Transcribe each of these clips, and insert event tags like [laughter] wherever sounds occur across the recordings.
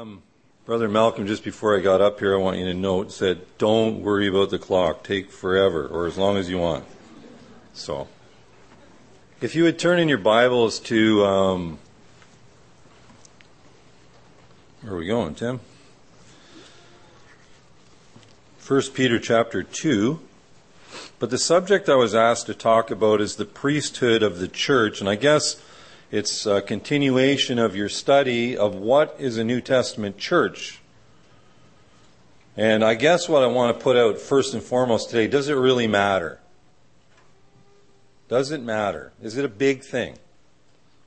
Um, Brother Malcolm, just before I got up here, I want you to note, said, don't worry about the clock. Take forever, or as long as you want. So, if you would turn in your Bibles to, um, where are we going, Tim? First Peter chapter 2. But the subject I was asked to talk about is the priesthood of the church, and I guess it's a continuation of your study of what is a New Testament church. And I guess what I want to put out first and foremost today does it really matter? Does it matter? Is it a big thing?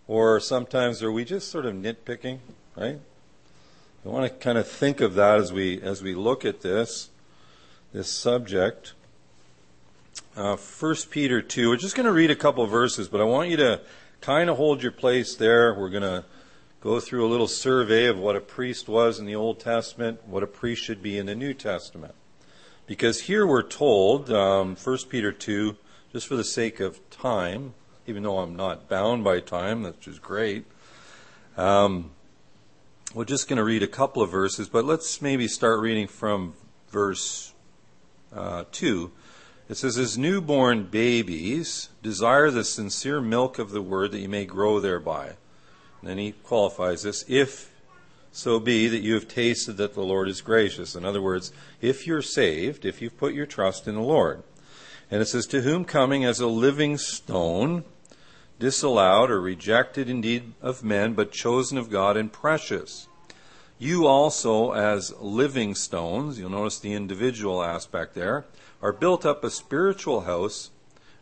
Or sometimes are we just sort of nitpicking, right? I want to kind of think of that as we as we look at this this subject. Uh, 1 Peter 2. We're just going to read a couple verses, but I want you to kind of hold your place there. We're going to go through a little survey of what a priest was in the Old Testament, what a priest should be in the New Testament. Because here we're told, um, 1 Peter 2, just for the sake of time, even though I'm not bound by time, which is great, um, we're just going to read a couple of verses, but let's maybe start reading from verse uh, 2 it says, As newborn babies, desire the sincere milk of the word that you may grow thereby. And then he qualifies this, if so be that you have tasted that the Lord is gracious. In other words, if you're saved, if you've put your trust in the Lord. And it says, To whom coming as a living stone, disallowed or rejected indeed of men, but chosen of God and precious. You also, as living stones, you'll notice the individual aspect there, are built up a spiritual house.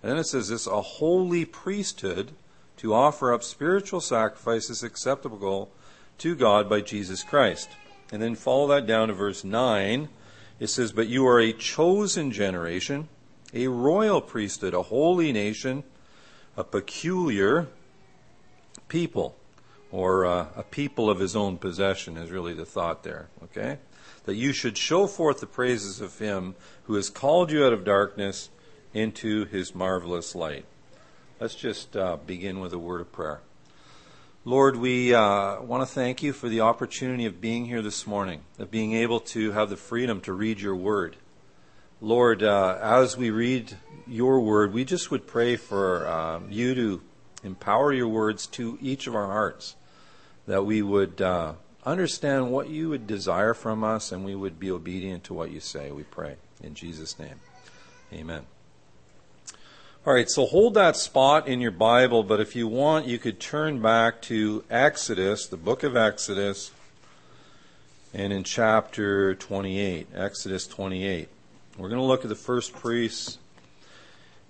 And then it says this a holy priesthood to offer up spiritual sacrifices acceptable to God by Jesus Christ. And then follow that down to verse 9. It says, But you are a chosen generation, a royal priesthood, a holy nation, a peculiar people, or uh, a people of his own possession, is really the thought there. Okay? That you should show forth the praises of him who has called you out of darkness into his marvelous light. Let's just uh, begin with a word of prayer. Lord, we uh, want to thank you for the opportunity of being here this morning, of being able to have the freedom to read your word. Lord, uh, as we read your word, we just would pray for um, you to empower your words to each of our hearts, that we would uh, understand what you would desire from us and we would be obedient to what you say, we pray. In Jesus' name. Amen. All right, so hold that spot in your Bible, but if you want, you could turn back to Exodus, the book of Exodus, and in chapter 28, Exodus 28. We're going to look at the first priests,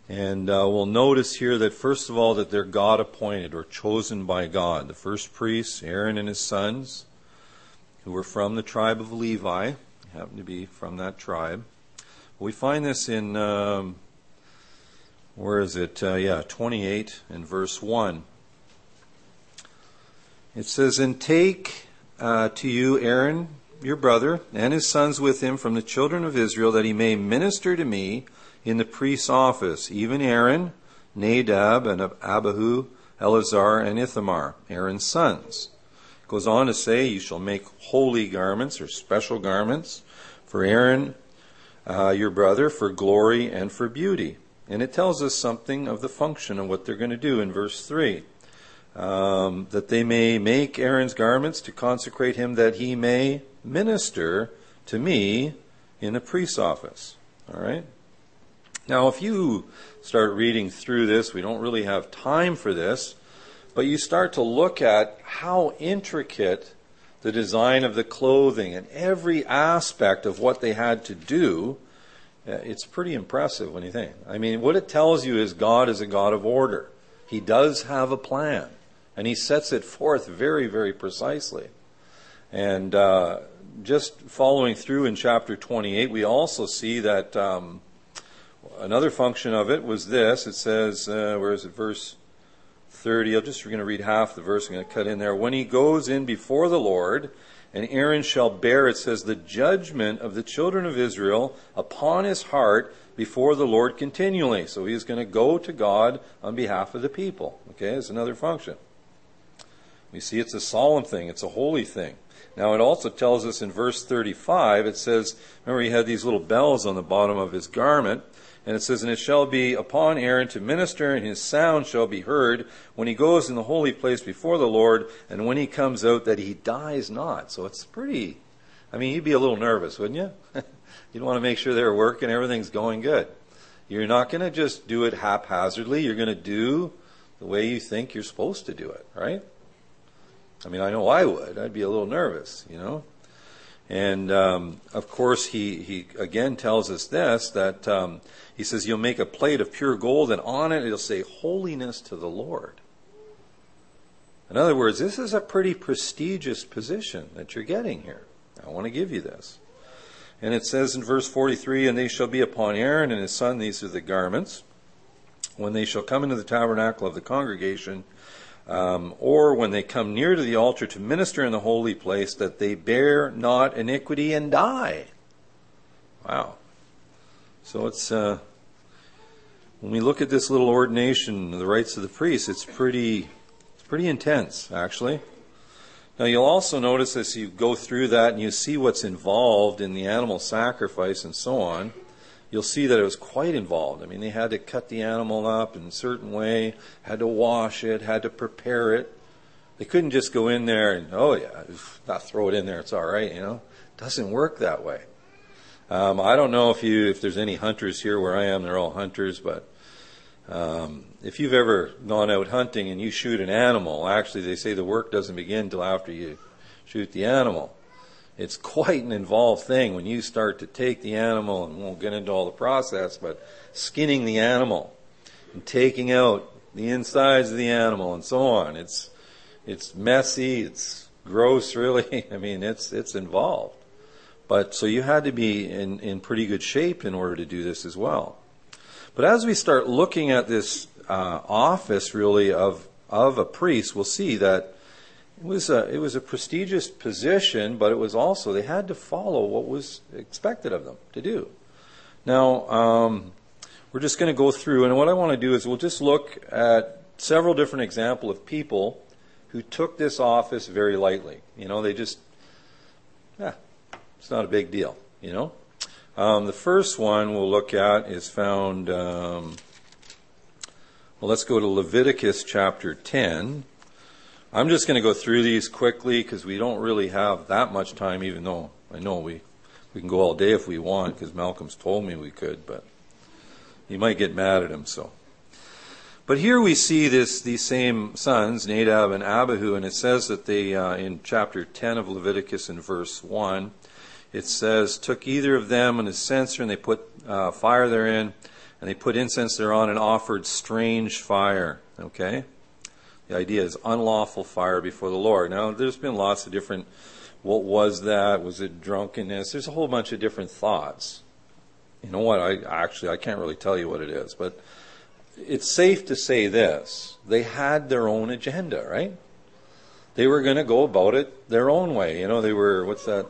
and uh, we'll notice here that, first of all, that they're God appointed or chosen by God. The first priests, Aaron and his sons, who were from the tribe of Levi, happened to be from that tribe. We find this in, um, where is it? Uh, yeah, 28 and verse 1. It says, And take uh, to you Aaron, your brother, and his sons with him from the children of Israel, that he may minister to me in the priest's office, even Aaron, Nadab, and Abihu, Eleazar, and Ithamar, Aaron's sons goes on to say, You shall make holy garments or special garments for Aaron, uh, your brother, for glory and for beauty. And it tells us something of the function of what they're going to do in verse 3. Um, that they may make Aaron's garments to consecrate him, that he may minister to me in the priest's office. All right? Now, if you start reading through this, we don't really have time for this, but you start to look at how intricate the design of the clothing and every aspect of what they had to do. Uh, it's pretty impressive when you think. I mean, what it tells you is God is a God of order. He does have a plan, and He sets it forth very, very precisely. And uh, just following through in chapter 28, we also see that um, another function of it was this. It says, uh, where is it, verse 30. I'm just going to read half the verse. I'm going to cut in there. When he goes in before the Lord, and Aaron shall bear, it says, the judgment of the children of Israel upon his heart before the Lord continually. So he's going to go to God on behalf of the people. Okay, it's another function. We see it's a solemn thing, it's a holy thing. Now, it also tells us in verse 35, it says, remember, he had these little bells on the bottom of his garment. And it says, And it shall be upon Aaron to minister, and his sound shall be heard when he goes in the holy place before the Lord, and when he comes out, that he dies not. So it's pretty, I mean, you'd be a little nervous, wouldn't you? [laughs] you'd want to make sure they're working, everything's going good. You're not going to just do it haphazardly. You're going to do the way you think you're supposed to do it, right? I mean, I know I would. I'd be a little nervous, you know. And um, of course, he he again tells us this that um, he says you'll make a plate of pure gold, and on it it'll say "Holiness to the Lord." In other words, this is a pretty prestigious position that you're getting here. I want to give you this. And it says in verse 43 And they shall be upon Aaron and his son, these are the garments, when they shall come into the tabernacle of the congregation, um, or when they come near to the altar to minister in the holy place, that they bear not iniquity and die. Wow. So it's, uh, when we look at this little ordination, the rites of the priest, it's pretty, it's pretty intense, actually. Now you'll also notice as you go through that and you see what's involved in the animal sacrifice and so on, you'll see that it was quite involved. I mean, they had to cut the animal up in a certain way, had to wash it, had to prepare it. They couldn't just go in there and, oh yeah, not throw it in there, it's all right, you know. It doesn't work that way. Um, I don't know if you, if there's any hunters here where I am, they're all hunters, but um, if you've ever gone out hunting and you shoot an animal, actually they say the work doesn't begin till after you shoot the animal. It's [laughs] quite an involved thing when you start to take the animal, and won't get into all the process, but skinning the animal and taking out the insides of the animal and so on. It's it's messy, it's gross, [laughs] really. I mean, it's it's involved. But so you had to be in, in pretty good shape in order to do this as well. But as we start looking at this uh, office, really of of a priest, we'll see that it was a it was a prestigious position, but it was also they had to follow what was expected of them to do. Now um, we're just going to go through, and what I want to do is we'll just look at several different examples of people who took this office very lightly. You know, they just, yeah, it's not a big deal. You know, um, the first one we'll look at is found, um, well, let's go to Leviticus chapter 10. I'm just going to go through these quickly because we don't really have that much time, even though I know we, we can go all day if we want because Malcolm's told me we could, but you might get mad at him, so. But here we see this, these same sons, Nadab and Abihu, and it says that they, uh, in chapter 10 of Leviticus in verse 1, it says, took either of them and his censer, and they put uh, fire therein, and they put incense thereon and offered strange fire. Okay? The idea is unlawful fire before the Lord. Now, there's been lots of different, what was that? Was it drunkenness? There's a whole bunch of different thoughts. You know what? I actually, I can't really tell you what it is, but it's safe to say this. They had their own agenda, right? They were going to go about it their own way. You know, they were, what's that?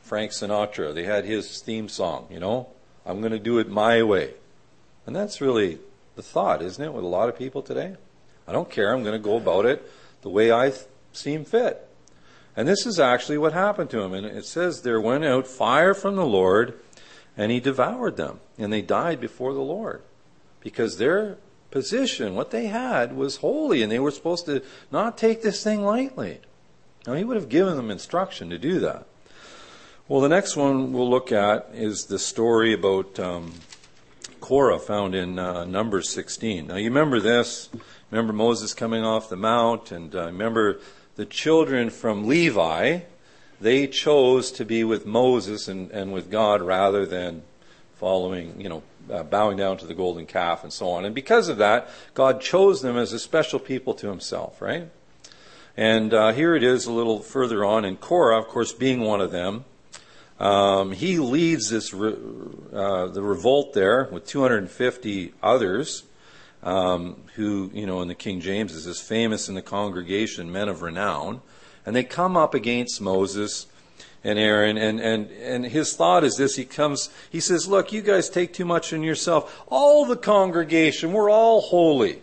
Frank Sinatra. They had his theme song, you know, I'm going to do it my way. And that's really the thought, isn't it, with a lot of people today? I don't care. I'm going to go about it the way I seem fit. And this is actually what happened to him. And it says there went out fire from the Lord and he devoured them. And they died before the Lord. Because their position, what they had, was holy and they were supposed to not take this thing lightly. Now, he would have given them instruction to do that. Well, the next one we'll look at is the story about um, Korah found in uh, Numbers 16. Now, you remember this. Remember Moses coming off the mount, and uh, remember the children from Levi, they chose to be with Moses and, and with God rather than following, you know, uh, bowing down to the golden calf and so on. And because of that, God chose them as a special people to himself, right? And uh, here it is a little further on, and Korah, of course, being one of them, um, he leads this re- uh, the revolt there with 250 others, um, who you know in the King James is famous in the congregation, men of renown, and they come up against Moses and Aaron, and and and his thought is this: he comes, he says, "Look, you guys take too much in yourself. All the congregation, we're all holy."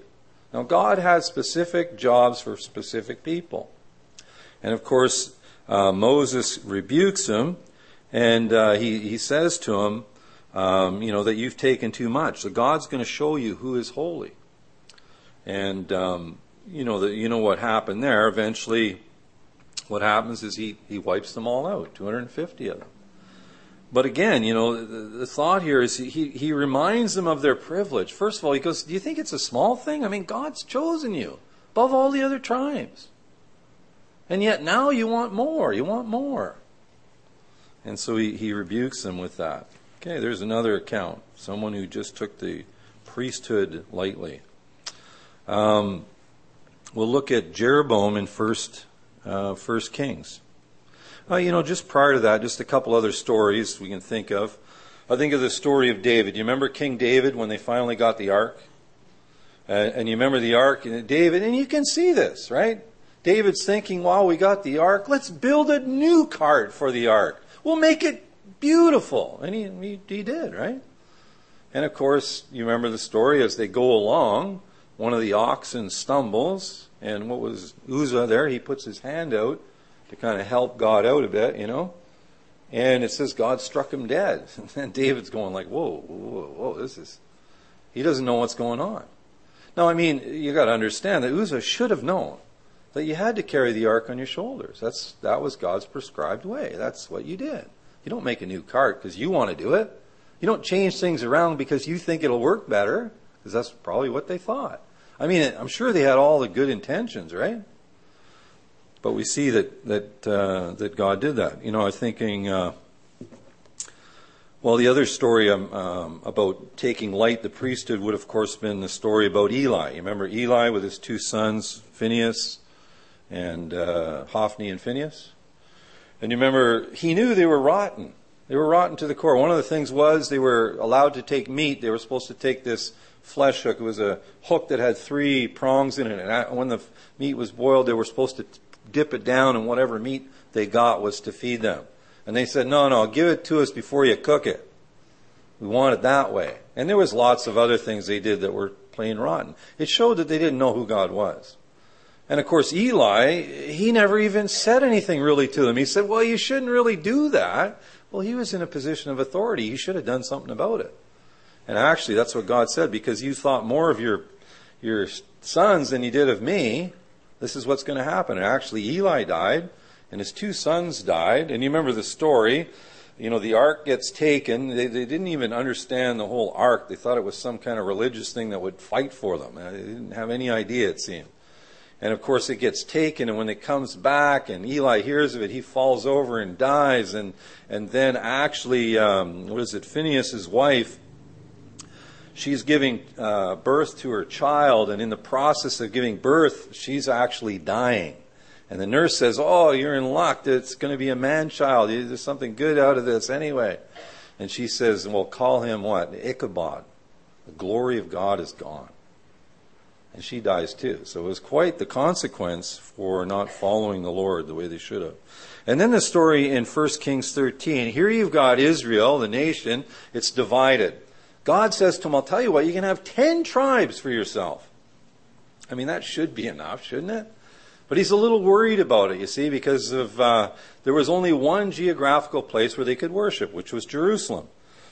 Now, God has specific jobs for specific people, and of course uh, Moses rebukes him, and uh, he, he says to him, um, you know, that you've taken too much. So God's going to show you who is holy. And, um, you know, the, you know what happened there. Eventually, what happens is he, he wipes them all out, 250 of them. But again, you know, the, the, thought here is he, he reminds them of their privilege. First of all, he goes, Do you think it's a small thing? I mean, God's chosen you above all the other tribes. And yet now you want more. You want more. And so he, he rebukes them with that. Okay, there's another account. Someone who just took the priesthood lightly. Um, we'll look at Jeroboam in First, uh, First Kings. Uh, you know, just prior to that, just a couple other stories we can think of. I think of the story of David. You remember King David when they finally got the ark? Uh, and you remember the ark and David, and you can see this, right? David's thinking, wow, we got the ark. Let's build a new cart for the ark. We'll make it beautiful. And he, he, he did, right? And of course, you remember the story as they go along, one of the oxen stumbles, and what was Uzzah there? He puts his hand out to kind of help God out a bit, you know. And it says God struck him dead. [laughs] And David's going like, whoa, whoa, whoa, this is, he doesn't know what's going on. Now, I mean, you got to understand that Uzzah should have known that you had to carry the ark on your shoulders. That's, that was God's prescribed way. That's what you did. You don't make a new cart because you want to do it. You don't change things around because you think it'll work better, because that's probably what they thought. I mean, I'm sure they had all the good intentions, right? But we see that that uh, that God did that. You know, I was thinking. Uh, well, the other story um, um, about taking light, the priesthood, would of course been the story about Eli. You remember Eli with his two sons, Phineas and uh, Hophni and Phineas? And you remember he knew they were rotten. They were rotten to the core. One of the things was they were allowed to take meat. They were supposed to take this flesh hook. It was a hook that had three prongs in it. And when the meat was boiled, they were supposed to dip it down, and whatever meat they got was to feed them. And they said, no, no, give it to us before you cook it. We want it that way. And there was lots of other things they did that were plain rotten. It showed that they didn't know who God was. And of course, Eli, he never even said anything really to them. He said, well, you shouldn't really do that. Well, he was in a position of authority. He should have done something about it. And actually, that's what God said, because you thought more of your, your sons than you did of me, this is what's going to happen. And actually, Eli died, and his two sons died. And you remember the story. You know, the ark gets taken. They, they didn't even understand the whole ark. They thought it was some kind of religious thing that would fight for them. They didn't have any idea, it seemed. And of course, it gets taken, and when it comes back, and Eli hears of it, he falls over and dies. And and then actually, um, what is it? Phineas's wife she's giving uh, birth to her child, and in the process of giving birth, she's actually dying. And the nurse says, Oh, you're in luck. It's going to be a man child. There's something good out of this anyway. And she says, Well, call him what? Ichabod. The glory of God is gone. And she dies too. So it was quite the consequence for not following the Lord the way they should have. And then the story in 1 Kings 13. Here you've got Israel, the nation. It's divided. God says to him, I'll tell you what, you can have 10 tribes for yourself. I mean, that should be enough, shouldn't it? But he's a little worried about it, you see, because of uh, there was only one geographical place where they could worship, which was Jerusalem.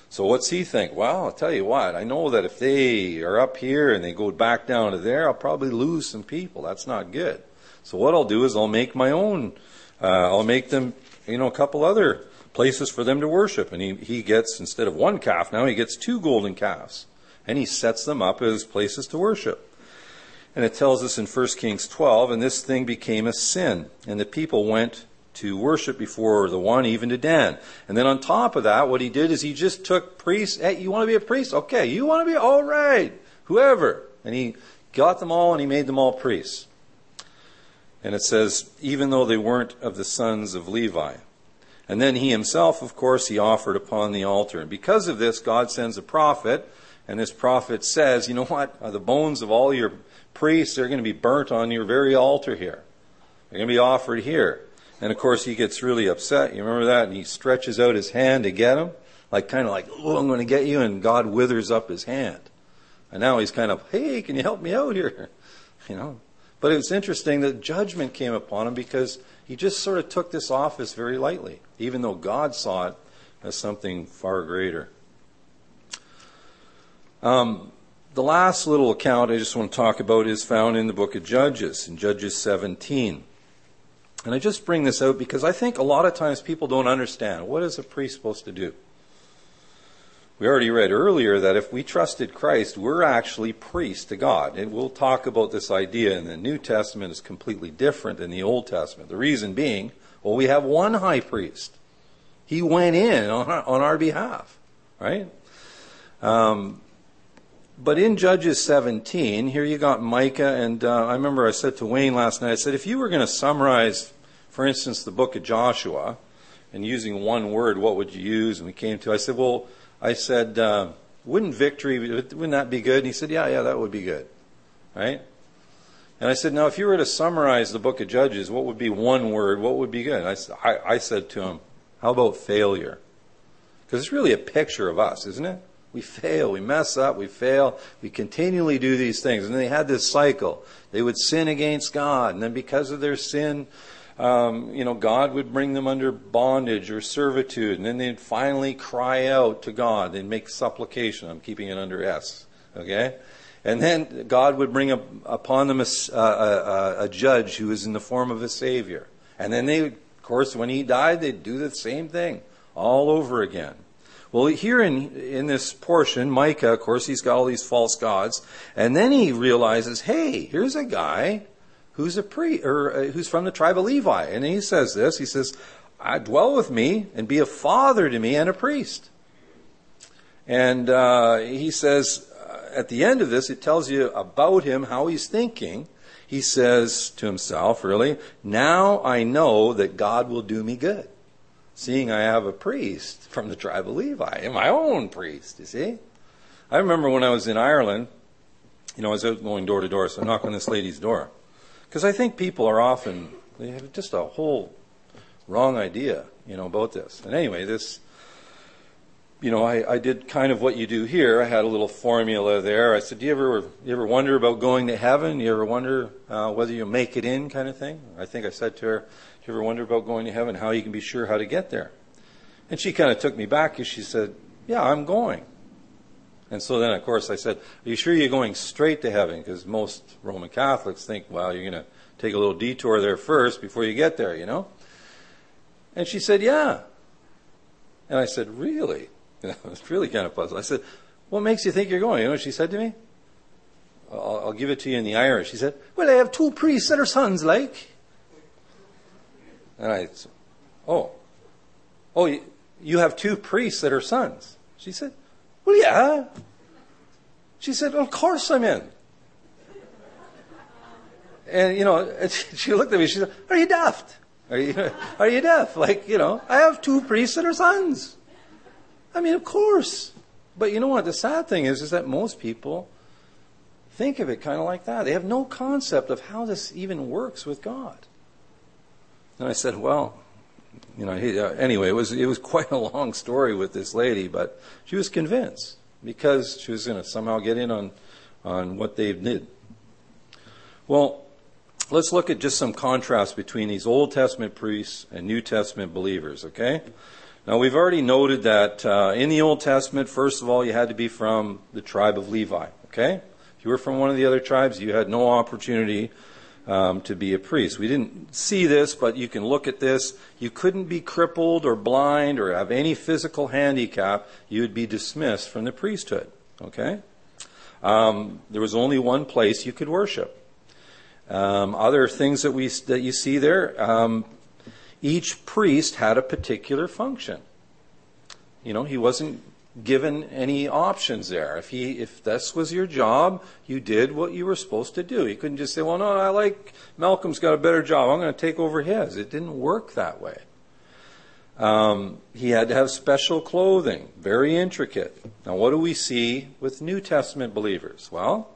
So what's he think? Well, I'll tell you what, I know that if they are up here and they go back down to there, I'll probably lose some people. That's not good. So what I'll do is I'll make my own, uh, I'll make them, you know, a couple other places for them to worship. And he, he gets, instead of one calf, now he gets two golden calves. And he sets them up as places to worship. And it tells us in 1 Kings 12, and this thing became a sin. And the people went to worship before the one, even to Dan. And then on top of that, what he did is he just took priests. Hey, you want to be a priest? Okay. You want to be? All right. Whoever. And he got them all and he made them all priests. And it says, even though they weren't of the sons of Levi. And then he himself, of course, he offered upon the altar. And because of this, God sends a prophet, and this prophet says, you know what? The bones of all your priests are going to be burnt on your very altar here. They're going to be offered here. And of course, he gets really upset. You remember that? And he stretches out his hand to get him, like kind of like, oh, I'm going to get you. And God withers up his hand. And now he's kind of, hey, can you help me out here? [laughs] You know? But it's interesting that judgment came upon him because he just sort of took this office very lightly, even though God saw it as something far greater. Um, the last little account I just want to talk about is found in the book of Judges, in Judges 17. And I just bring this out because I think a lot of times people don't understand what is a priest supposed to do? We already read earlier that if we trusted Christ, we're actually priests to God. And we'll talk about this idea in the New Testament is completely different than the Old Testament. The reason being, well, we have one high priest. He went in on our, on our behalf, right? Um, but in Judges 17, here you got Micah, and uh, I remember I said to Wayne last night, I said, if you were going to summarize, for instance, the book of Joshua, and using one word, what would you use? And we came to, I said, well, I said, uh, wouldn't victory, wouldn't that be good? And he said, yeah, yeah, that would be good. Right? And I said, now, if you were to summarize the book of Judges, what would be one word? What would be good? I, I, I said to him, how about failure? Because it's really a picture of us, isn't it? We fail, we mess up, we fail, we continually do these things. And they had this cycle. They would sin against God, and then because of their sin, um, you know, God would bring them under bondage or servitude, and then they'd finally cry out to God. They'd make supplication. I'm keeping it under S. Okay? And then God would bring up, upon them a, a, a, judge who was in the form of a savior. And then they, of course, when he died, they'd do the same thing all over again. Well, here in, in this portion, Micah, of course, he's got all these false gods. And then he realizes, hey, here's a guy who's a priest or uh, who's from the tribe of Levi. And he says this. He says, "I dwell with me and be a father to me and a priest." And uh, he says uh, at the end of this, it tells you about him how he's thinking. He says to himself, really, now I know that God will do me good, seeing I have a priest from the tribe of Levi, and my own priest. You see, I remember when I was in Ireland. You know, I was out going door to door, so I knock on this lady's door. Because I think people are often, they have just a whole wrong idea, you know, about this. And anyway, this, you know, I, I did kind of what you do here. I had a little formula there. I said, do you ever, you ever wonder about going to heaven? Do you ever wonder uh, whether you make it in kind of thing? I think I said to her, do you ever wonder about going to heaven, how you can be sure how to get there? And she kind of took me back and she said, yeah, I'm going. And so then, of course, I said, Are you sure you're going straight to heaven? Because most Roman Catholics think, well, you're going to take a little detour there first before you get there, you know? And she said, Yeah. And I said, Really? You know, it's really kind of puzzled. I said, What makes you think you're going? You know she said to me? I'll, I'll give it to you in the Irish. She said, Well, I have two priests that are sons, like. And I said, Oh. Oh, you have two priests that are sons. She said, well, yeah. She said, well, of course I'm in. And, you know, [laughs] she looked at me, she said, are you daft? Are you, [laughs] are you deaf? Like, you know, I have two priests that are sons. I mean, of course. But you know what? The sad thing is, is that most people think of it kind of like that. They have no concept of how this even works with God. And I said, well, you know, he, uh, anyway, it was it was [laughs] quite a long story with this lady, but she was convinced because she was going to somehow get in on on what they did. Well, let's look at just some contrast between these Old Testament priests and New Testament believers. Okay. Now we've already noted that uh, in the Old Testament, first of all, you had to be from the tribe of Levi. Okay. If you were from one of the other tribes, you had no opportunity um, to be a priest. We didn't see this, but you can look at this. You couldn't be crippled or blind or have any physical handicap. You would be dismissed from the priesthood. Okay? Um, there was only one place you could worship. Um, other things that we that you see there, um, each priest had a particular function. You know, he wasn't given any options there. If he, if this was your job, you did what you were supposed to do. You couldn't just say, "Well, no, I like Malcolm's got a better job. I'm going to take over his." It didn't work that way. Um, he had to have special clothing, very intricate. Now, what do we see with New Testament believers? Well,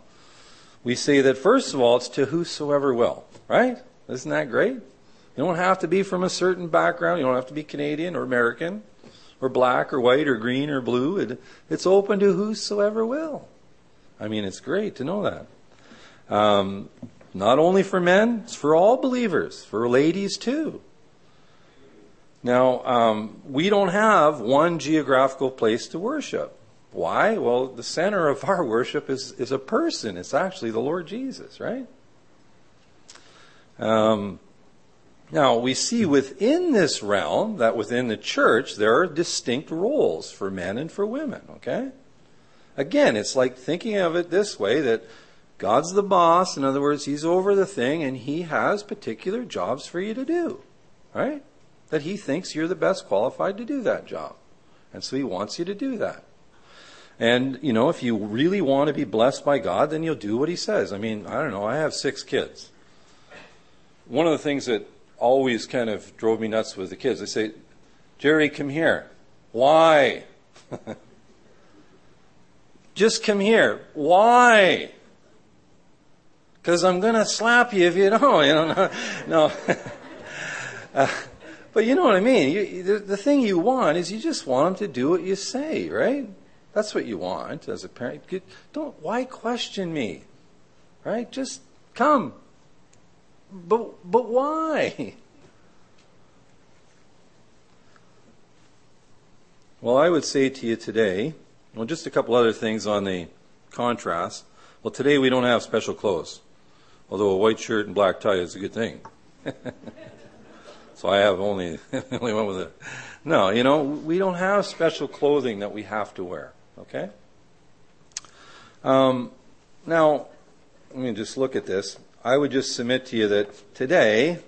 we see that first of all, it's to whosoever will, right? Isn't that great? You don't have to be from a certain background. You don't have to be Canadian or American or black or white or green or blue. It, it's open to whosoever will. I mean, it's great to know that. Um, Not only for men, it's for all believers, for ladies too. Now, um, we don't have one geographical place to worship. Why? Well, the center of our worship is, is a person. It's actually the Lord Jesus, right? Um, now, we see within this realm that within the church there are distinct roles for men and for women, okay? Again, it's like thinking of it this way that God's the boss. In other words, He's over the thing and He has particular jobs for you to do, right? That He thinks you're the best qualified to do that job. And so He wants you to do that. And, you know, if you really want to be blessed by God, then you'll do what He says. I mean, I don't know, I have six kids. One of the things that always kind of drove me nuts with the kids, they say, Jerry, come here. Why? [laughs] Just come here. Why? Because I'm going to slap you if you don't. [laughs] You know, no. no. [laughs] uh, but you know what I mean. You, the, the thing you want is you just want them to do what you say, right? That's what you want as a parent. Don't, why question me? Right? Just come. But, but why? Well, I would say to you today, well, just a couple other things on the contrast. Well, today we don't have special clothes, although a white shirt and black tie is a good thing. [laughs] so I have only, [laughs] only one with it. No, you know, we don't have special clothing that we have to wear. Okay? Um, now, let me just look at this. I would just submit to you that today,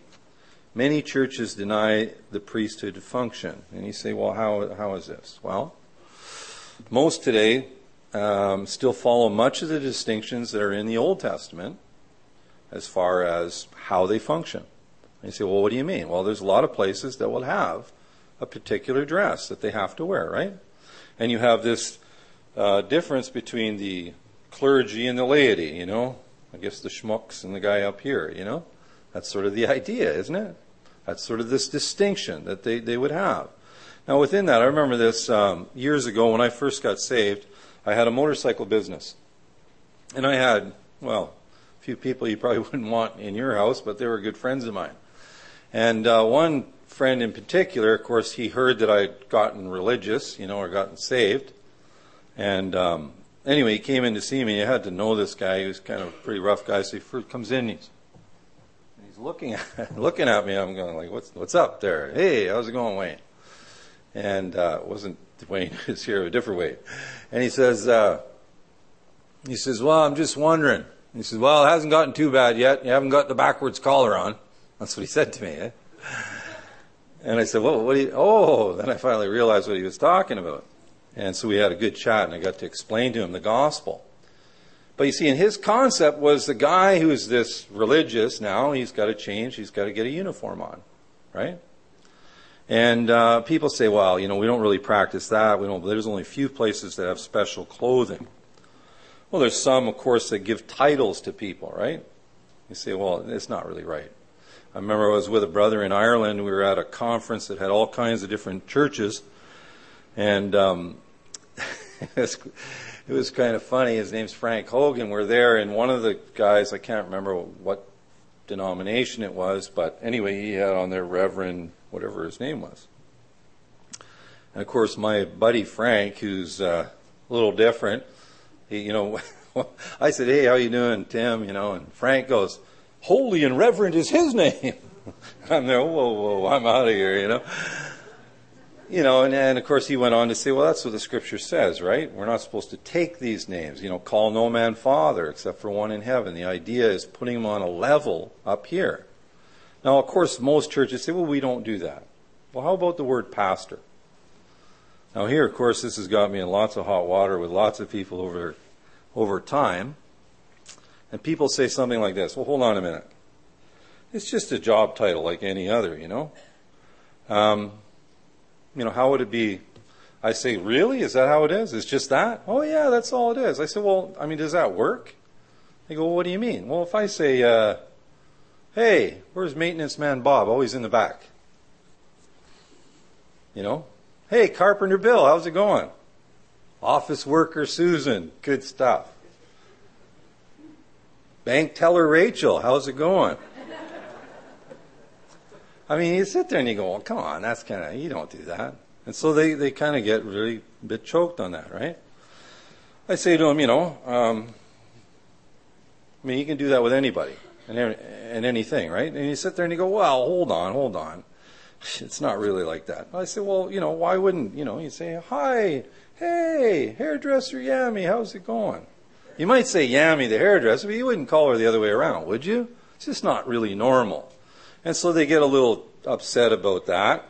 many churches deny the priesthood function. And you say, well, how, how is this? Well, most today um, still follow much of the distinctions that are in the Old Testament as far as how they function. And you say, well, what do you mean? Well, there's a lot of places that will have a particular dress that they have to wear, right? And you have this uh, difference between the clergy and the laity, you know? I guess the schmucks and the guy up here, you know? That's sort of the [laughs] idea, isn't it? That's sort of this distinction that they, they would have. Now, within that, I remember this um, years ago when I first got saved, I had a motorcycle business. And I had, well, a few people you probably [laughs] wouldn't want in your house, but they were good friends of mine. And uh, one friend in particular, of course, he heard that I'd gotten religious, you know, or gotten saved. And um, anyway, he came in to see me. I had to know this guy. He was kind of a pretty rough guy. So he first comes in. He's he's looking at, [laughs] looking at me. I'm going like, "What's what's up there? Hey, how's it going, Wayne?" And uh, it wasn't [laughs] Wayne is here a different Wayne. And he says, uh, he says, "Well, I'm just wondering." He says, "Well, it hasn't gotten too bad yet. You haven't got the backwards collar on." That's what he [laughs] said to me. Eh? And I said, "Well, what do you?" Oh, then I finally realized what he was talking about. And so we had a good chat, and I got to explain to him the gospel. But you see, in his concept was the guy who's this religious now, he's got to change, he's got to get a uniform on, right? And uh, people say, well, you know, we don't really practice that. We don't. There's only a few places that have special clothing. Well, there's some, of course, that give titles to people, right? You say, well, it's not really right. I remember I was with a brother in Ireland. We were at a conference that had all kinds of different churches, and um, [laughs] it, was, it was kind of funny. His name's Frank Hogan. We're there, and one of the guys, I can't remember what denomination it was, but anyway, he had on there Reverend, whatever his name was. And of course, my buddy Frank, who's uh, a little different, he, you know, [laughs] I said, "Hey, how you doing, Tim?" You know, and Frank goes, "Holy and Reverend is his [laughs] name." I'm there. Whoa, whoa, I'm out of here. You know you know, and, and of course he went on to say, well, that's what the scripture says, right? We're not supposed to take these names. You know, call no man father except for one in heaven. The idea is putting him on a level up here. Now, of course, most churches say, well, we don't do that. Well, how about the word pastor? Now, here, of course, this has got me in lots of hot water with lots of people over, over time. And people say something like this Well, hold on a minute. It's just a job title like any other, you know? Um, you know, how would it be? I say, really? Is that how it is? It's just that? Oh, yeah, that's all it is. I say, well, I mean, does that work? They go, well, what do you mean? Well, if I say, uh, hey, where's maintenance man Bob? Oh, he's in the back. You know? Hey, carpenter Bill, how's it going? Office worker Susan, good stuff. Bank teller Rachel, how's it going? I mean, you sit there and you go, well, come on, that's kind of, you don't do that. And so they, they kind of get really a bit choked on that, right? I say to them, you know, um, I mean, you can do that with anybody and, and anything, right? And you sit there and you go, well, hold on, hold on. [laughs] It's not really like that. I say, well, you know, why wouldn't, you know, you say, hi, hey, hairdresser Yami, how's it going? You might say Yami the hairdresser, but you wouldn't call her the other way around, would you? It's just not really normal. And so they get a little upset about that.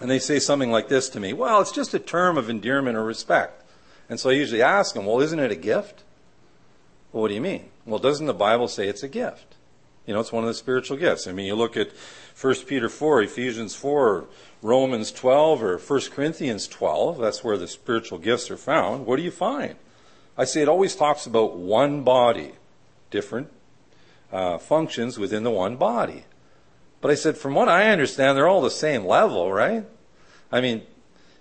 And they say something like this to me Well, it's just a term of endearment or respect. And so I usually ask them, Well, isn't it a gift? Well, what do you mean? Well, doesn't the Bible say it's a gift? You know, it's one of the spiritual gifts. I mean, you look at 1 Peter 4, Ephesians 4, Romans 12, or 1 Corinthians 12, that's where the spiritual gifts are found. What do you find? I say it always talks about one body, different uh, functions within the one body. But I said, from what I understand, they're all the same level, right? I mean,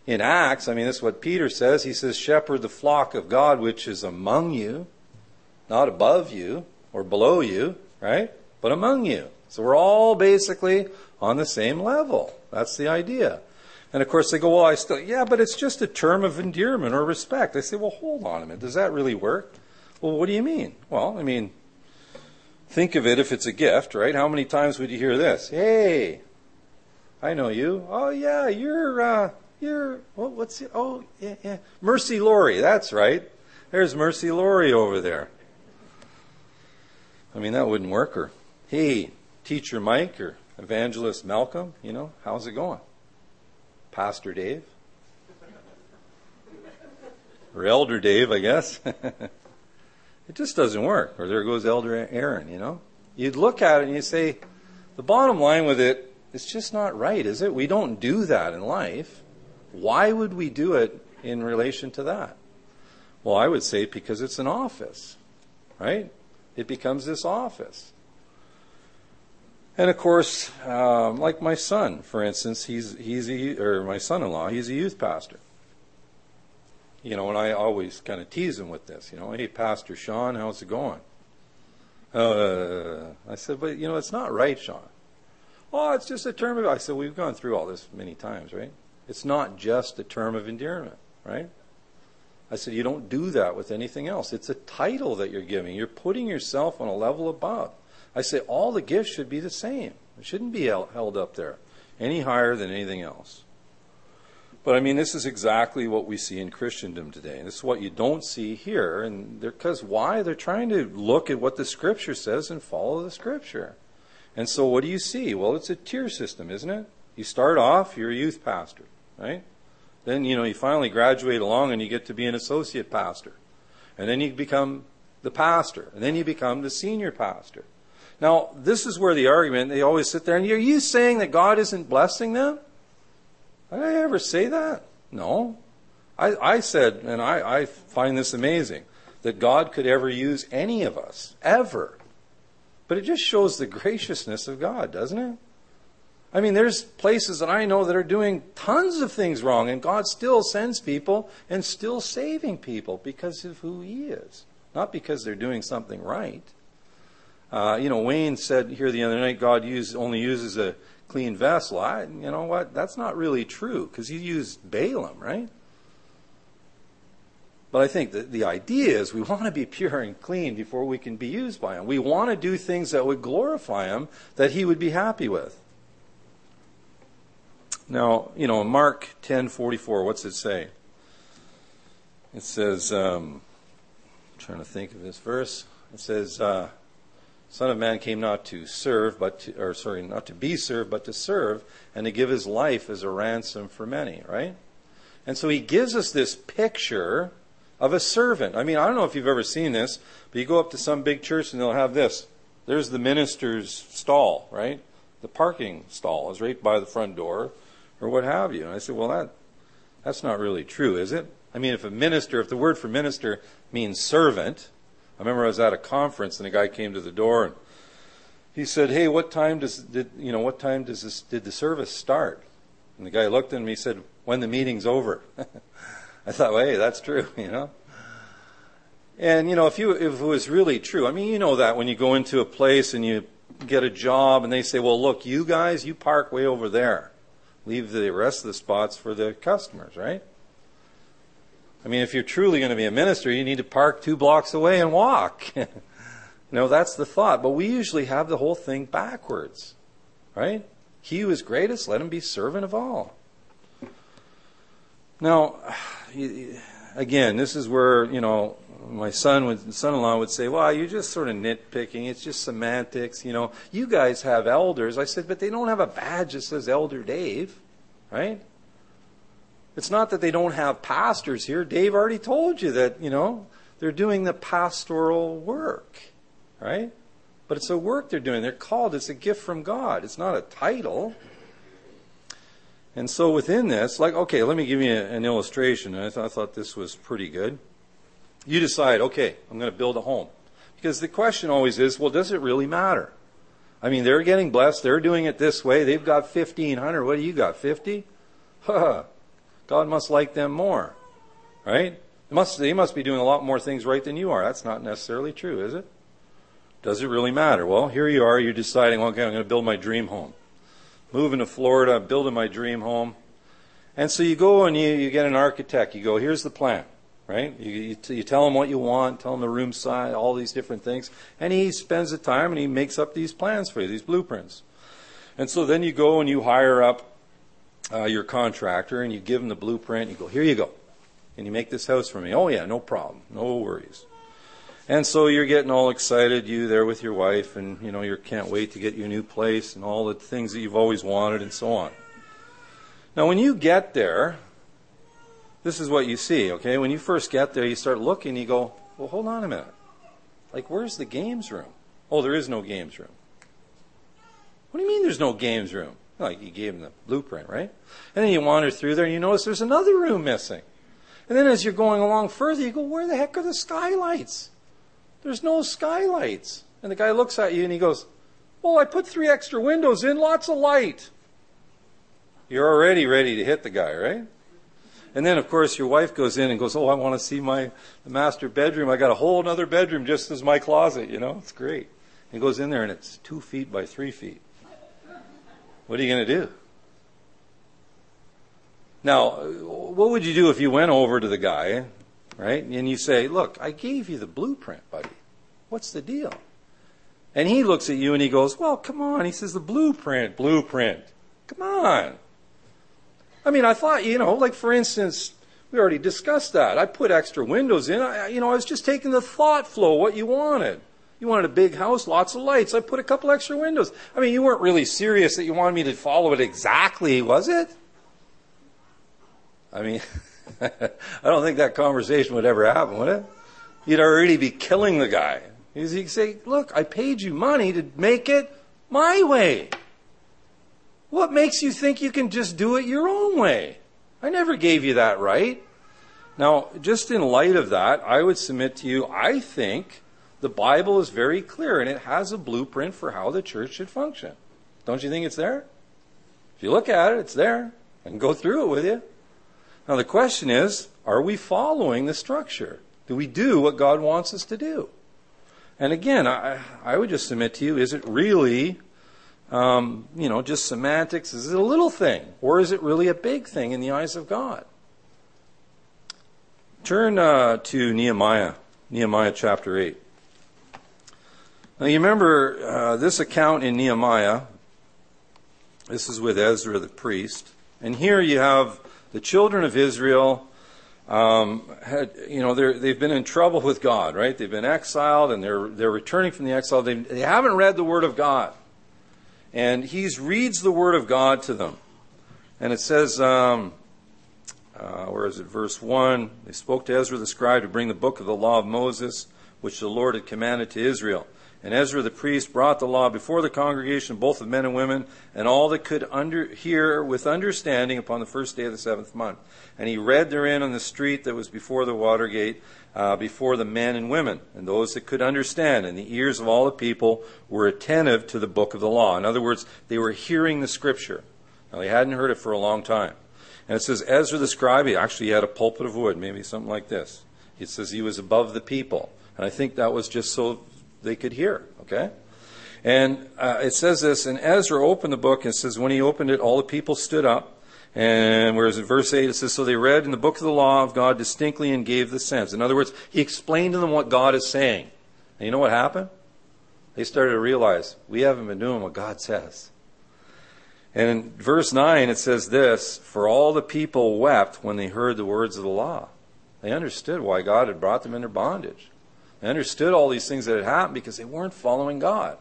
in Acts, I mean, this is what Peter says. He says, Shepherd the flock of God which is among you, not above you or below you, right? But among you. So we're all basically on the same level. That's the idea. And of course, they go, Well, I still, yeah, but it's just a term of endearment or respect. I say, Well, hold on a minute. Does that really work? Well, what do you mean? Well, I mean, think of it if it's a gift, right? How many times would you hear this? Hey, I know you. Oh, yeah, you're, uh, you're, well, what's it? Oh, yeah, yeah. Mercy Laurie, that's right. There's Mercy Laurie over there. I mean, that wouldn't work. Or, hey, Teacher Mike or Evangelist Malcolm, you know, how's it going? Pastor Dave? Or Elder Dave, I guess. [laughs] it just doesn't work. Or there goes Elder Aaron, you know? You'd look at it and you say, the bottom line with it, it's just not right, is it? We don't do that in life. Why would we do it in relation to that? Well, I would say because it's an office, right? It becomes this office. And of course, um, like my son, for instance, he's he's a, or my son-in-law, he's a youth pastor. You know, and I always kind of tease him with this. You know, hey, Pastor Sean, how's it going? Uh, I said, but you know, it's not right, Sean. Oh, it's just a term of. I said, we've gone through all this many times, right? It's not just a term of endearment, right? I said, you don't do that with anything else. It's a title that you're giving. You're putting yourself on a level above. I say all the gifts should be the same. It shouldn't be held up there any higher than anything else. But I mean, this is exactly what we see in Christendom today. And this is what you don't see here. And because why? They're trying to look at what the Scripture says and follow the Scripture. And so what do you see? Well, it's a tier system, isn't it? You start off, you're a youth pastor, right? Then, you know, you finally graduate along and you get to be an associate pastor. And then you become the pastor. And then you become the senior pastor. Now, this is where the argument, they always sit there and are you saying that God isn't blessing them? Did I ever say that? No. I, I said, and I, I find this amazing, that God could ever use any of us, ever. But it just shows the graciousness of God, doesn't it? I mean, there's places that I know that are doing tons of things wrong, and God still sends people and still saving people because of who He is, not because they're doing something right. Uh, you know, Wayne said here the other night, God only uses a clean vessel. I, you know what? That's not really true because He used Balaam, right? But I think that the idea is we [laughs] want to be pure and clean before we can be used by Him. We want to do things that would glorify Him, that He would be happy with. Now, you know, Mark 10:44, what's it say? It says, um, I'm trying to think of this verse. It says, uh, "Son of Man came not to serve, but to, or sorry, not to be served, but to serve, and to give his life as a ransom for many." Right? And so he gives us this picture of a servant. I mean, I don't know if you've ever seen this, but you go up to some big church and they'll have this. There's the minister's stall, right? The parking stall is right by the front door or what have you. And I said, well, that, that's not really true, is it? I mean, if a minister, if the word for minister means servant, I remember I was at a conference and a guy came to the door and he said, "Hey, what time does did you know what time does this did the service start?" And the guy looked at me. And he said, "When the meeting's over." [laughs] I thought, well, "Hey, that's true," [laughs] you know. And you know, if you if it was really true, I mean, you know that when you go into a place and you get a job and they say, "Well, look, you guys, you park way over there. Leave the rest of the spots for the customers, right?" I mean, if you're truly going to be a minister, you need to park two blocks away and walk. [laughs] you know, that's the thought. But we usually have the whole thing backwards, right? He who is greatest, let him be servant of all. Now, [sighs] again, this is where, you know, my son would, son-in-law would say, "Well, you're just sort of nitpicking. It's just semantics. You know, you guys have elders." I said, "But they don't have a badge that says Elder Dave, right? It's not that they don't have pastors here. Dave already told you that, you know, they're doing the pastoral work, right? But it's a work they're doing. They're called. It's a gift from God. It's not a title." And so within this, like, okay, let me give you an illustration. I, th- I thought this was pretty good. You decide, okay, I'm going to build a home. Because the question always is, well, does it really matter? I mean, they're getting blessed. They're doing it this way. They've got 1,500. What do you got, 50? [laughs] God must like them more, right? They must, they must be doing a lot more things right than you are. That's not necessarily true, is it? Does it really matter? Well, here you are. You're deciding, okay, I'm going to build my dream home moving to Florida, building my dream home. And so you go and you, you get an architect. You go, here's the plan, right? You, you, you tell him what you want, tell him the room size, all these different things. And he spends the time and he makes up these plans for you, these blueprints. And so then you go and you hire up uh, your contractor and you give him the blueprint. You go, here you go. And you make this house for me. Oh, yeah, no problem. No worries. And so you're getting all excited, you there with your wife, and you know you can't wait to get your new place and all the things that you've always wanted and so on. Now, when you get there, this is what you see. Okay, when you first get there, you start looking. You go, well, hold on a minute. Like, where's the games room? Oh, there is no games room. What do you mean there's no games room? Like you gave him the blueprint, right? And then you wander through there and you notice there's another room missing. And then as you're going along further, you go, where the heck are the skylights? There's no skylights. And the guy looks at you and he goes, Well, I put three extra windows in, lots of light. You're already ready to hit the guy, right? And then, of course, your wife goes in and goes, Oh, I want to see my master bedroom. I got a whole other bedroom just as my closet, you know? It's great. He goes in there and it's two feet by three feet. What are you going to do? Now, what would you do if you went over to the guy right? And you say, Look, I gave you the blueprint, buddy. What's the deal? And he looks at you and he goes, Well, come on. He says, The blueprint, blueprint. Come on. I mean, I thought, you know, like for instance, we already discussed that. I put extra windows in. I, you know, I was just taking the thought flow, what you wanted. You wanted a big house, lots of lights. I put a couple extra windows. I mean, you weren't really serious that you wanted me to follow it exactly, was it? I mean, [laughs] I don't think that conversation would ever happen, would it? You'd already be killing the guy. He'd say, Look, I paid you money to make it my way. What makes you think you can just do it your own way? I never gave you that right. Now, just in light of that, I would submit to you, I think the Bible is very clear and it has a blueprint for how the church should function. Don't you think it's there? If you look at it, it's there. I can go through it with you. Now, the question is are we following the structure? Do we do what God wants us to do? And again, I, I would just submit to you is it really, um, you know, just semantics? Is it a little thing? Or is it really a big thing in the eyes of God? Turn uh, to Nehemiah, Nehemiah chapter 8. Now, you remember uh, this account in Nehemiah. This is with Ezra the priest. And here you have the children of Israel um, had, you know, they've been in trouble with God, right? They've been exiled and they're, they're returning from the exile. They, they haven't read the Word of God. And he reads the Word of God to them. And it says, um, uh, where is it? Verse 1 They spoke to Ezra the scribe to bring the book of the law of Moses, which the Lord had commanded to Israel. And Ezra the priest brought the law before the congregation, both of men and women, and all that could under, hear with understanding upon the first day of the seventh month. And he read therein on the street that was before the water gate, uh, before the men and women, and those that could understand. And the ears of all the people were attentive to the book of the law. In other words, they were hearing the scripture. Now, they hadn't heard it for a long time. And it says, Ezra the scribe, he actually had a pulpit of wood, maybe something like this. It says he was above the people. And I think that was just so they could hear, okay? And uh, it says this, and Ezra opened the book and says, when he opened it, all the people stood up. And whereas in verse 8 it says, So they read in the book of the law of God distinctly and gave the sense. In other words, he explained to them what God is saying. And you know what happened? They started to realize, we haven't been doing what God says. And in verse 9 it says this For all the people wept when they heard the words of the law. They understood why God had brought them into bondage. They understood all these things that had happened because they weren't following God.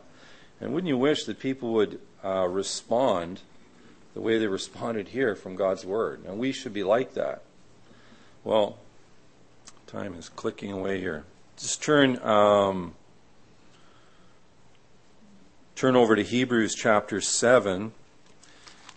And wouldn't you wish that people would uh, respond the way they responded here from God's Word? And we should be like that. Well, time is clicking away here. Just turn um, turn over to Hebrews chapter seven.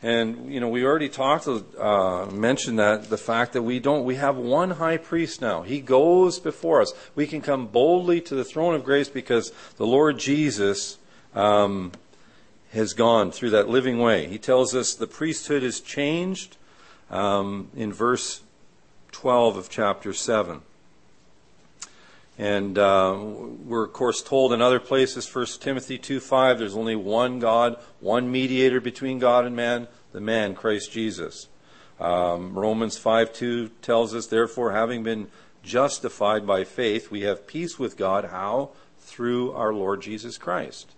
And you know, we already talked, uh, mentioned that the fact that we don't, we have one high priest now. He goes before us. We can come boldly to the throne of grace because the Lord Jesus um, has gone through that living way. He tells us the priesthood is changed um, in verse 12 of chapter 7. And uh, we're, of course, told in other places, 1 Timothy 2 5, there's only one God, one mediator between God and man, the man, Christ Jesus. Um, Romans 5 2 tells us, therefore, having been justified by faith, we have peace with God. How? Through our Lord Jesus Christ.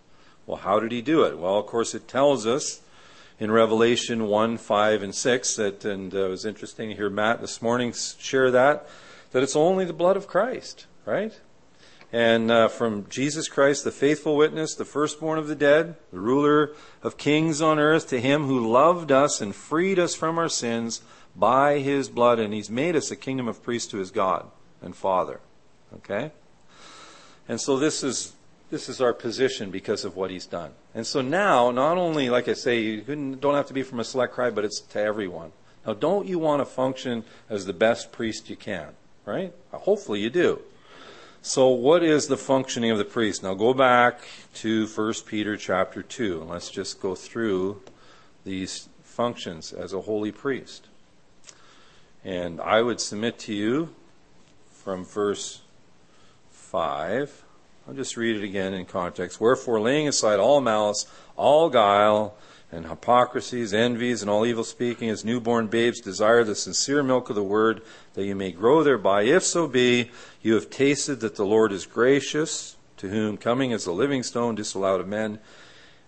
Well, how did he do it? Well, of course, it tells us in Revelation 1, 5, and 6 that, and uh, it was interesting to hear Matt this morning share that, that it's only the blood of Christ, right? And uh, from Jesus Christ, the faithful witness, the firstborn of the dead, the ruler of kings on earth, to him who loved us and freed us from our sins by his blood, and he's made us a kingdom of priests to his God and Father. Okay? And so this is this is our position because of what he's done. And so now, not only, like I say, you don't have to be from a select tribe, but it's to everyone. Now, don't you want to function as the best priest you can, right? Hopefully you do. So, what is the functioning of the priest? Now, go back to 1 Peter chapter 2, let's just go through these functions as a holy priest. And I would submit to you from verse 5 I'll just read it again in context. Wherefore, laying aside all malice, all guile, and hypocrisies, envies, and all evil speaking, as newborn babes desire the sincere milk of the word, that you may grow thereby, if so be you have tasted that the Lord is gracious, to whom coming as a living stone, disallowed of men,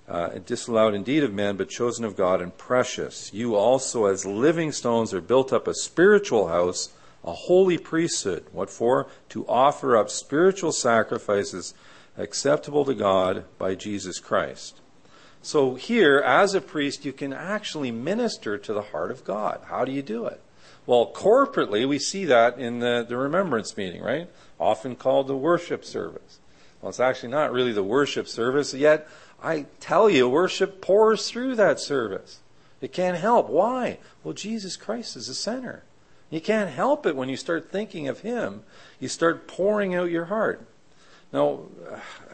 uh, disallowed indeed of men, but chosen of God and precious. You also, as living stones, are built up a spiritual house a holy priesthood. What for? To offer up spiritual sacrifices acceptable to God by Jesus Christ. So here, as a priest, you can actually minister to the heart of God. How do you do it? Well, corporately, we see that in the, the remembrance meeting, right? Often called the worship service. Well, it's actually not really the worship service, yet I tell you, worship pours through that service. It can't help. Why? Well, Jesus Christ is the center. You can't help it when you start thinking of Him. You start pouring out your heart. Now,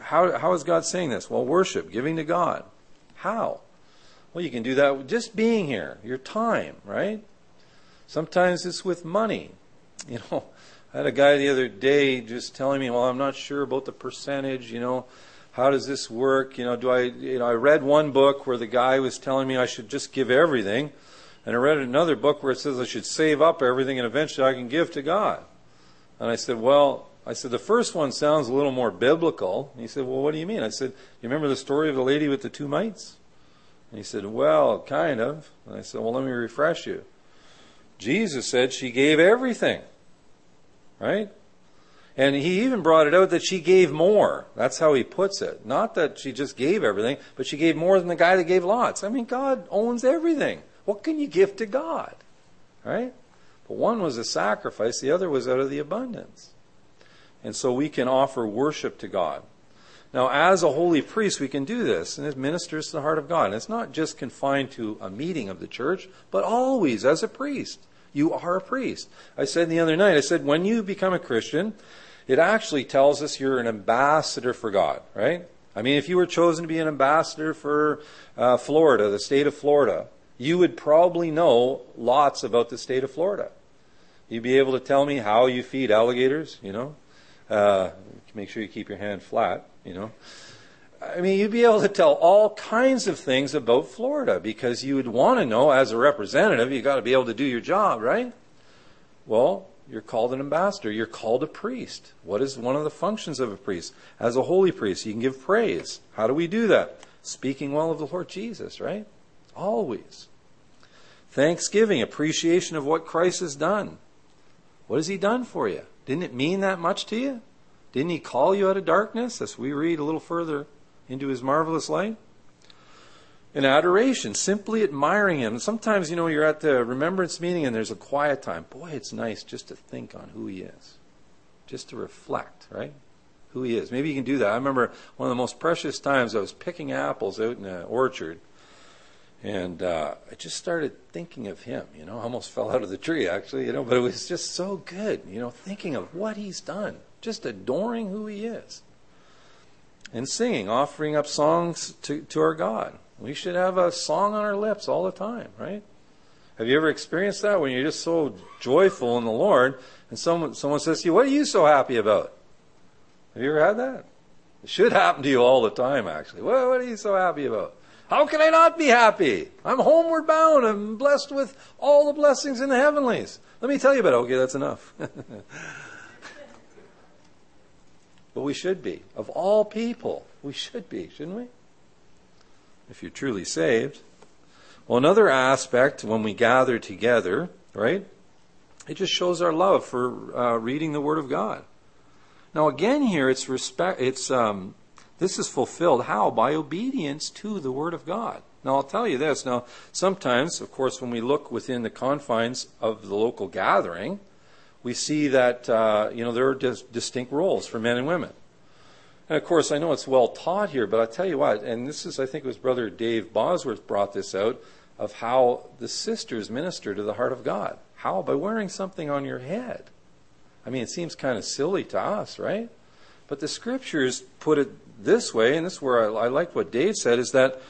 how, how is God saying this? Well, worship, giving to God. How? Well, you can do that with just being here, your time, right? Sometimes it's with money. [laughs] You know, I had a guy the other day just telling me, well, I'm not sure about the percentage, you know, how does this work? You know, do I, you know, I read one book where the guy was telling me I should just give everything. And I read another book where it says I should save up everything and eventually I can give to God. And I said, Well, I said, the first one sounds a little more biblical. And he said, Well, what do you mean? I said, You remember the story of the lady with the two mites? And he said, Well, kind of. And I said, Well, let me refresh you. Jesus said she gave everything. Right? And he even brought it out that she gave more. That's how he puts it. Not that she just gave everything, but she gave more than the guy that gave lots. I mean, God owns everything. What can you give to God? Right? But one was a sacrifice, the other was out of the abundance. And so we can offer worship to God. Now, as a holy priest, we can do this, and it ministers to the heart of God. And it's not just confined to a meeting of the church, but always as a priest. You are a priest. I said the other night, I said, when you become a Christian, it actually tells us you're an ambassador for God, right? I mean, if you were chosen to be an ambassador for uh, Florida, the state of Florida, you would probably know lots about the state of Florida. You'd be able to tell me how you feed alligators, you know? Uh, make sure you keep your hand flat, you know? I mean, you'd be able to tell all kinds of things about Florida because you would want to know as a representative, you've got to be able to do your job, right? Well, you're called an ambassador. You're called a priest. What is one of the functions of a priest? As a holy priest, you can give praise. How do we do that? Speaking well of the Lord Jesus, right? Always. Thanksgiving, appreciation of what Christ has done. What has he done for you? Didn't it mean that much to you? Didn't he call you out of darkness, as we read a little further into his marvelous light? In adoration, simply admiring him. Sometimes, you know, you're at the remembrance meeting and there's a quiet time. Boy, it's nice just to think on who he is, just to reflect, right? Who he is. Maybe you can do that. I remember one of the most precious times I was picking apples out in an orchard and uh, I just started thinking of him, you know, I almost fell out of the tree actually, you know, but it was just so good, you know, thinking of what he's done, just adoring who he is. And singing, offering up songs to, to our God. We should have a song on our lips all the time, right? Have you ever experienced that when you're just so joyful in the Lord and someone, someone says to you, What are you so happy about? Have you ever had that? It should happen to you all the time, actually. What, what are you so happy about? How can I not be happy? I'm homeward bound. I'm blessed with all the blessings in the heavenlies. Let me tell you about it. Okay, that's enough. [laughs] but we should be. Of all people, we should be, shouldn't we? if you're truly saved. Well, another aspect when we gather together, right? It just shows our love for uh, reading the Word of God. Now, again, here it's respect. It's um, this is fulfilled how by obedience to the Word of God. Now, I'll tell you this. Now, sometimes, of course, when we look within the confines of the local gathering, we see that uh, you know there are dis- distinct roles for men and women. And of course, I know it's well taught here, but I tell you what, and this is, I think it was Brother Dave Bosworth brought this out of how the sisters minister to the heart of God. How? By wearing something on your head. I mean, it seems kind of silly to us, right? But the scriptures put it this way, and this is where I, I like what Dave said, is that,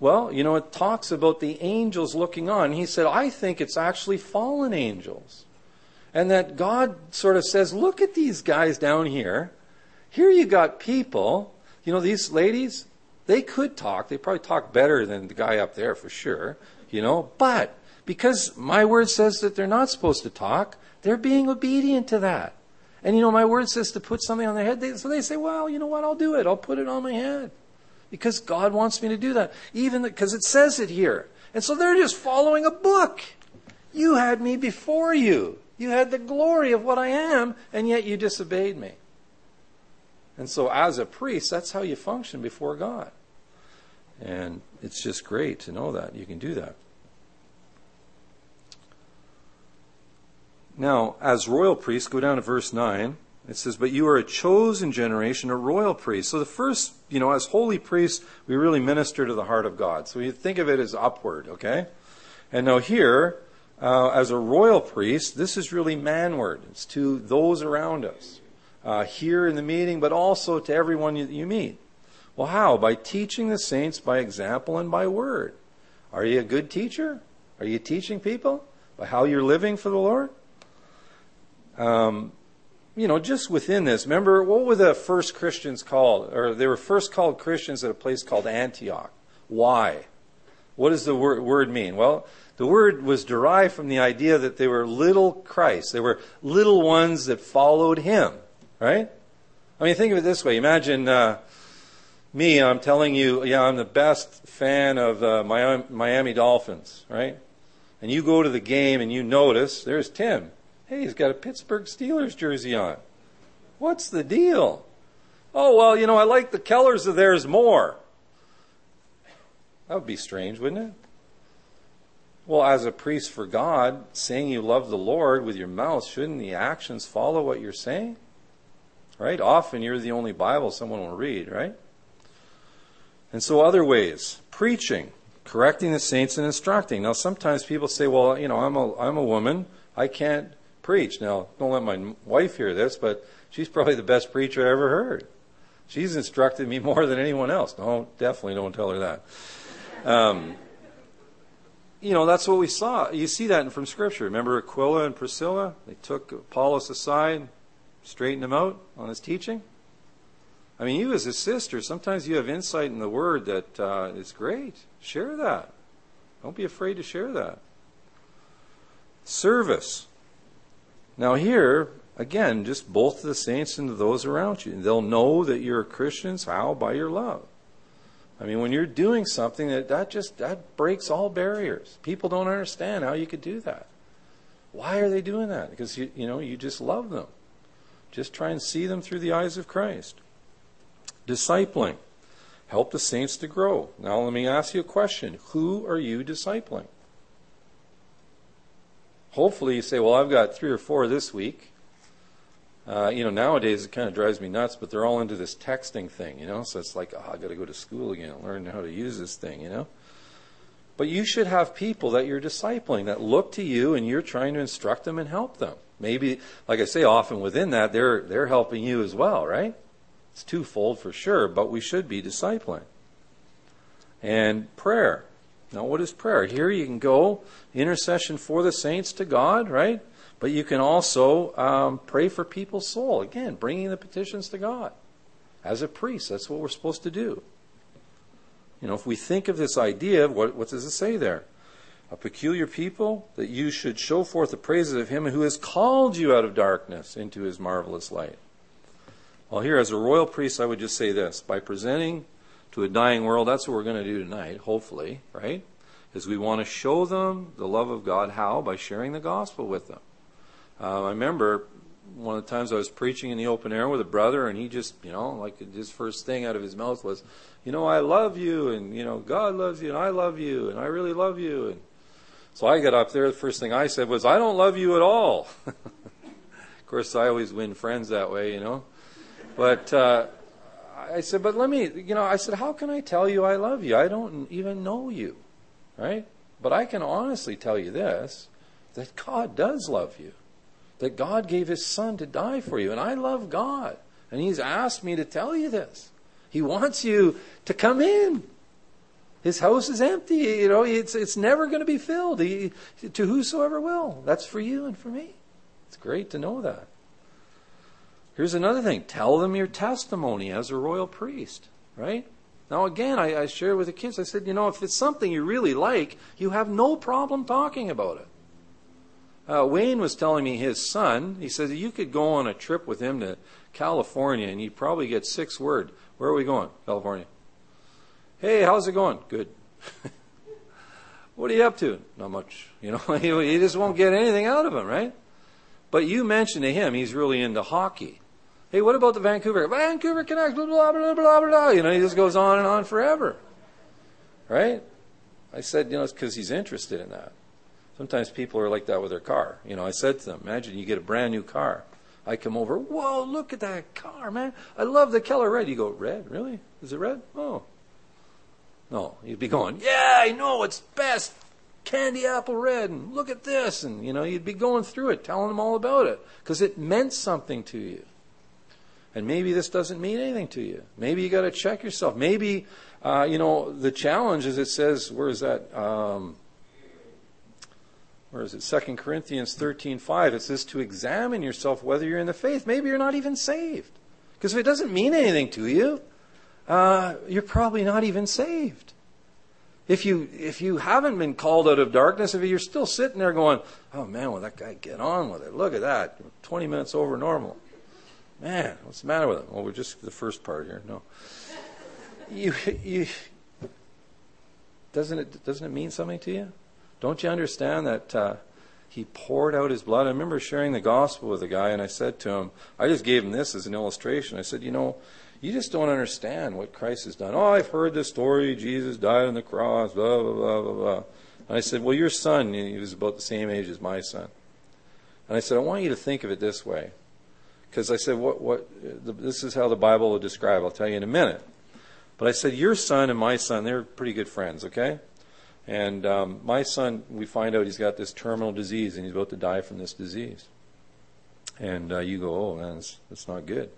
well, you know, it talks about the angels looking on. He said, I think it's actually fallen angels. And that God sort of says, look at these guys down here here you got people, you know, these ladies, they could talk. They probably talk better than the guy up there for sure, you know, but because my word says that they're not supposed to talk, they're being obedient to that. And you know, my word says to put something on their head. They, so they say, well, you know what? I'll do it. I'll put it on my head. Because God wants me to do that. Even because it says it here. And so they're just following a book. You had me before you. You had the glory of what I am, and yet you disobeyed me. And so, as a priest, that's how you function before God. And it's just great to know that you can do that. Now, as royal priests, go down to verse 9. It says, But you are a chosen generation, a royal priest. So the first, you know, as holy priests, we really minister to the heart of God. So you think of it as upward, okay? And now here, uh, as a royal priest, this is really manward. It's to those around us uh, here in the meeting, but also to everyone you, you meet. Well, how? By teaching the saints by example and by word. Are you a good teacher? Are you teaching people by how you're living for the Lord? Um, you know, just within this, remember, what were the first Christians called? Or they were first called Christians at a place called Antioch. Why? What does the word, word mean? Well, the word was derived from the idea that they were little Christ. They were little ones that followed him. Right? I mean, think of it this way. Imagine uh, me, I'm telling you, yeah, I'm the best fan of uh, Miami Dolphins, right? And you go to the game and you notice there's Tim. Hey, he's got a Pittsburgh Steelers jersey on. What's the deal? Oh, well, you know, I like the colors of theirs more. That would be strange, wouldn't it? Well, as a priest for God, saying you love the Lord with your mouth, shouldn't the actions follow what you're saying? right? Often you're the only Bible someone will read, right? And so, other ways preaching, correcting the saints, and instructing. Now, sometimes people say, well, you know, I'm a, I'm a woman, I can't preach. Now, don't let my wife hear this, but she's probably the best preacher I ever heard. She's instructed me more than anyone else. No, definitely don't tell her that. Um, you know, that's what we saw. You see that from Scripture. Remember Aquila and Priscilla? They took Apollos aside, straightened him out on his teaching. I mean, you as a sister, sometimes you have insight in the Word that uh, is great. Share that. Don't be afraid to share that. Service. Now, here, again, just both the saints and those around you. They'll know that you're Christians. How? By your love. I mean, when you're doing something that, that just that breaks all barriers. People don't understand how you could do that. Why are they doing that? Because you you know you just love them. Just try and see them through the eyes of Christ. Discipling. Help the saints to grow. Now let me ask you a question. Who are you discipling? Hopefully you say, well, I've got three or four this week. Uh, you know, nowadays it kind of drives me nuts, but they're all into this texting thing, you know. So it's like, oh, I got to go to school again, learn how to use this thing, you know. But you should have people that you're discipling that look to you, and you're trying to instruct them and help them. Maybe, like I say, often within that, they're they're helping you as well, right? It's twofold for sure, but we should be discipling. And prayer. Now, what is prayer? Here you can go intercession for the saints to God, right? But you can also um, pray for people's soul. Again, bringing the petitions to God. As a priest, that's what we're supposed to do. You know, if we think of this idea, what, what does it say there? A peculiar people, that you should show forth the praises of him who has called you out of darkness into his marvelous light. Well, here, as a royal priest, I would just say this by presenting to a dying world, that's what we're going to do tonight, hopefully, right? Is we want to show them the love of God. How? By sharing the gospel with them. Uh, I remember one of the times I was preaching in the open air with a brother, and he just, you know, like his first thing out of his mouth was, you know, I love you, and, you know, God loves you, and I love you, and I really love you. And so I got up there, the first thing I said was, I don't love you at all. [laughs] of course, I always win friends that way, you know. But uh, I said, but let me, you know, I said, how can I tell you I love you? I don't even know you, right? But I can honestly tell you this that God does love you that God gave his son to die for you. And I love God. And he's asked me to tell you this. He wants you to come in. His house is empty. You know, it's, it's never going to be filled he, to whosoever will. That's for you and for me. It's great to know that. Here's another thing tell them your testimony as a royal priest, right? Now, again, I, I share with the kids, I said, you know, if it's something you really like, you have no problem talking about it. Uh, Wayne was telling me his son, he said you could go on a trip with him to California and you'd probably get six words. Where are we going? California. Hey, how's it going? Good. [laughs] what are you up to? Not much. [laughs] You know, [laughs] you just won't get anything out of him, right? But you mentioned to him he's really into hockey. Hey, what about the Vancouver? Vancouver Canucks, blah, blah, blah, blah, blah. You know, he just goes on and on forever. Right? I said, you know, it's because he's interested in that. Sometimes people are like that with their car. You know, I said to them, imagine you get a brand new car. I come over, whoa, look at that car, man. I love the color red. You go, red? Really? Is it red? Oh. No, you'd be going, yeah, I know, it's best. Candy apple red, and look at this. And, you know, you'd be going through it, telling them all about it, because it meant something to you. And maybe this doesn't mean anything to you. Maybe you got to check yourself. Maybe, uh, you know, the challenge is it says, where is that? Um, where is it? 2 Corinthians 13:5. It says to examine yourself whether you're in the faith. Maybe you're not even saved. Because if it doesn't mean anything to you, uh, you're probably not even saved. If you if you haven't been called out of darkness, if you're still sitting there going, "Oh man, will that guy get on with it? Look at that, 20 minutes over normal." Man, what's the matter with him? Well, we're just the first part here. No, you you doesn't it doesn't it mean something to you? Don't you understand that uh, he poured out his blood? I remember sharing the gospel with a guy, and I said to him, I just gave him this as an illustration. I said, You know, you just don't understand what Christ has done. Oh, I've heard this story. Jesus died on the cross, blah, blah, blah, blah, blah. And I said, Well, your son, he was about the same age as my son. And I said, I want you to think of it this way. Because I said, what, what, this is how the Bible will describe. I'll tell you in a minute. But I said, your son and my son, they're pretty good friends, okay? And um, my son, we find out he's got this terminal disease and he's about to die from this disease. And uh, you go, oh, man, that's, that's not good.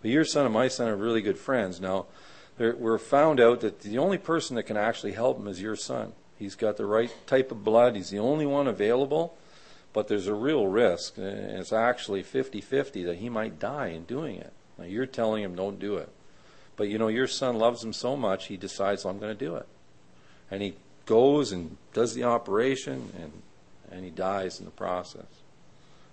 But your son and my son are really good friends. Now, we're found out that the only person that can actually help him is your son. He's got the right type of blood. He's the only one available, but there's a real risk. And it's actually 50 50 that he might die in doing it. Now, you're telling him, don't do it. But you know, your son loves him so much, he decides, well, I'm going to do it. And he goes and does the operation, and, and he dies in the process.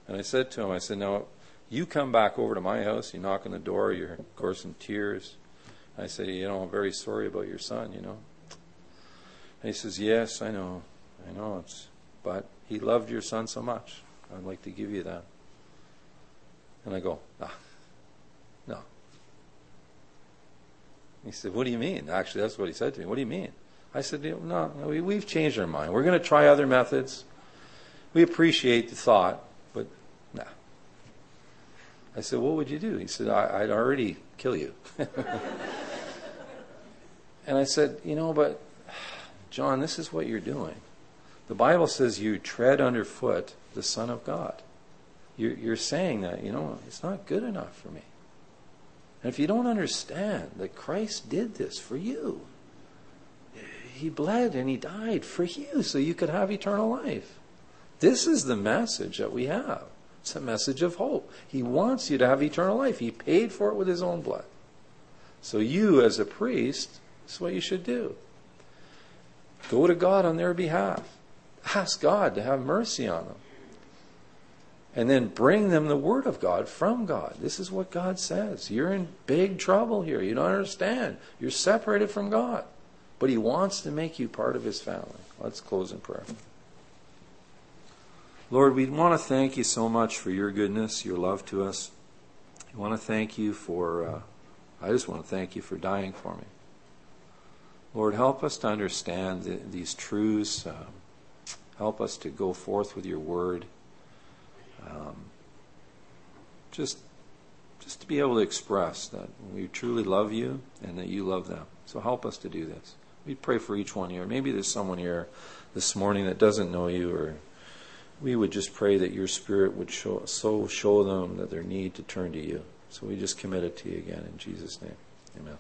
And I said to him, I said, now, you come back over to my house, you knock on the door, you're, of course, in tears. I say, you know, I'm very sorry about your son, you know. And he says, yes, I know, I know, it's, but he loved your son so much. I'd like to give you that. And I go, ah, no. He said, what do you mean? Actually, that's what he said to me. What do you mean? I said, no, no we, we've changed our mind. We're going to try other methods. We appreciate the thought, but nah. I said, what would you do? He said, I, would already kill you. [laughs] and I said, you know, but John, this is what you're doing. The Bible says you tread underfoot the Son of God. You're, saying that, you know, it's not good enough for me. And if you don't understand that Christ did this for you, He bled and He died for you so you could have eternal life. This is the message that we have. It's a message of hope. He wants you to have eternal life. He paid for it with His own blood. So you, as a priest, this is what you should do. Go to God on their behalf. Ask God to have mercy on them. And then bring them the Word of God from God. This is what God says. You're in big trouble here. You don't understand. You're separated from God. But He wants to make you part of His family. Let's close in prayer. Lord, we want to thank you so much for your goodness, your love to us. We want to thank you for, uh, I just want to thank you for dying for me. Lord, help us to understand the, these truths. Um, help us to go forth with your word. Um, just, just to be able to express that we truly love you and that you love them. So help us to do this. We pray for each one here. Maybe there's someone here this morning that doesn't know you, or we would just pray that your Spirit would show, so show them that their need to turn to you. So we just commit it to you again in Jesus' name. Amen.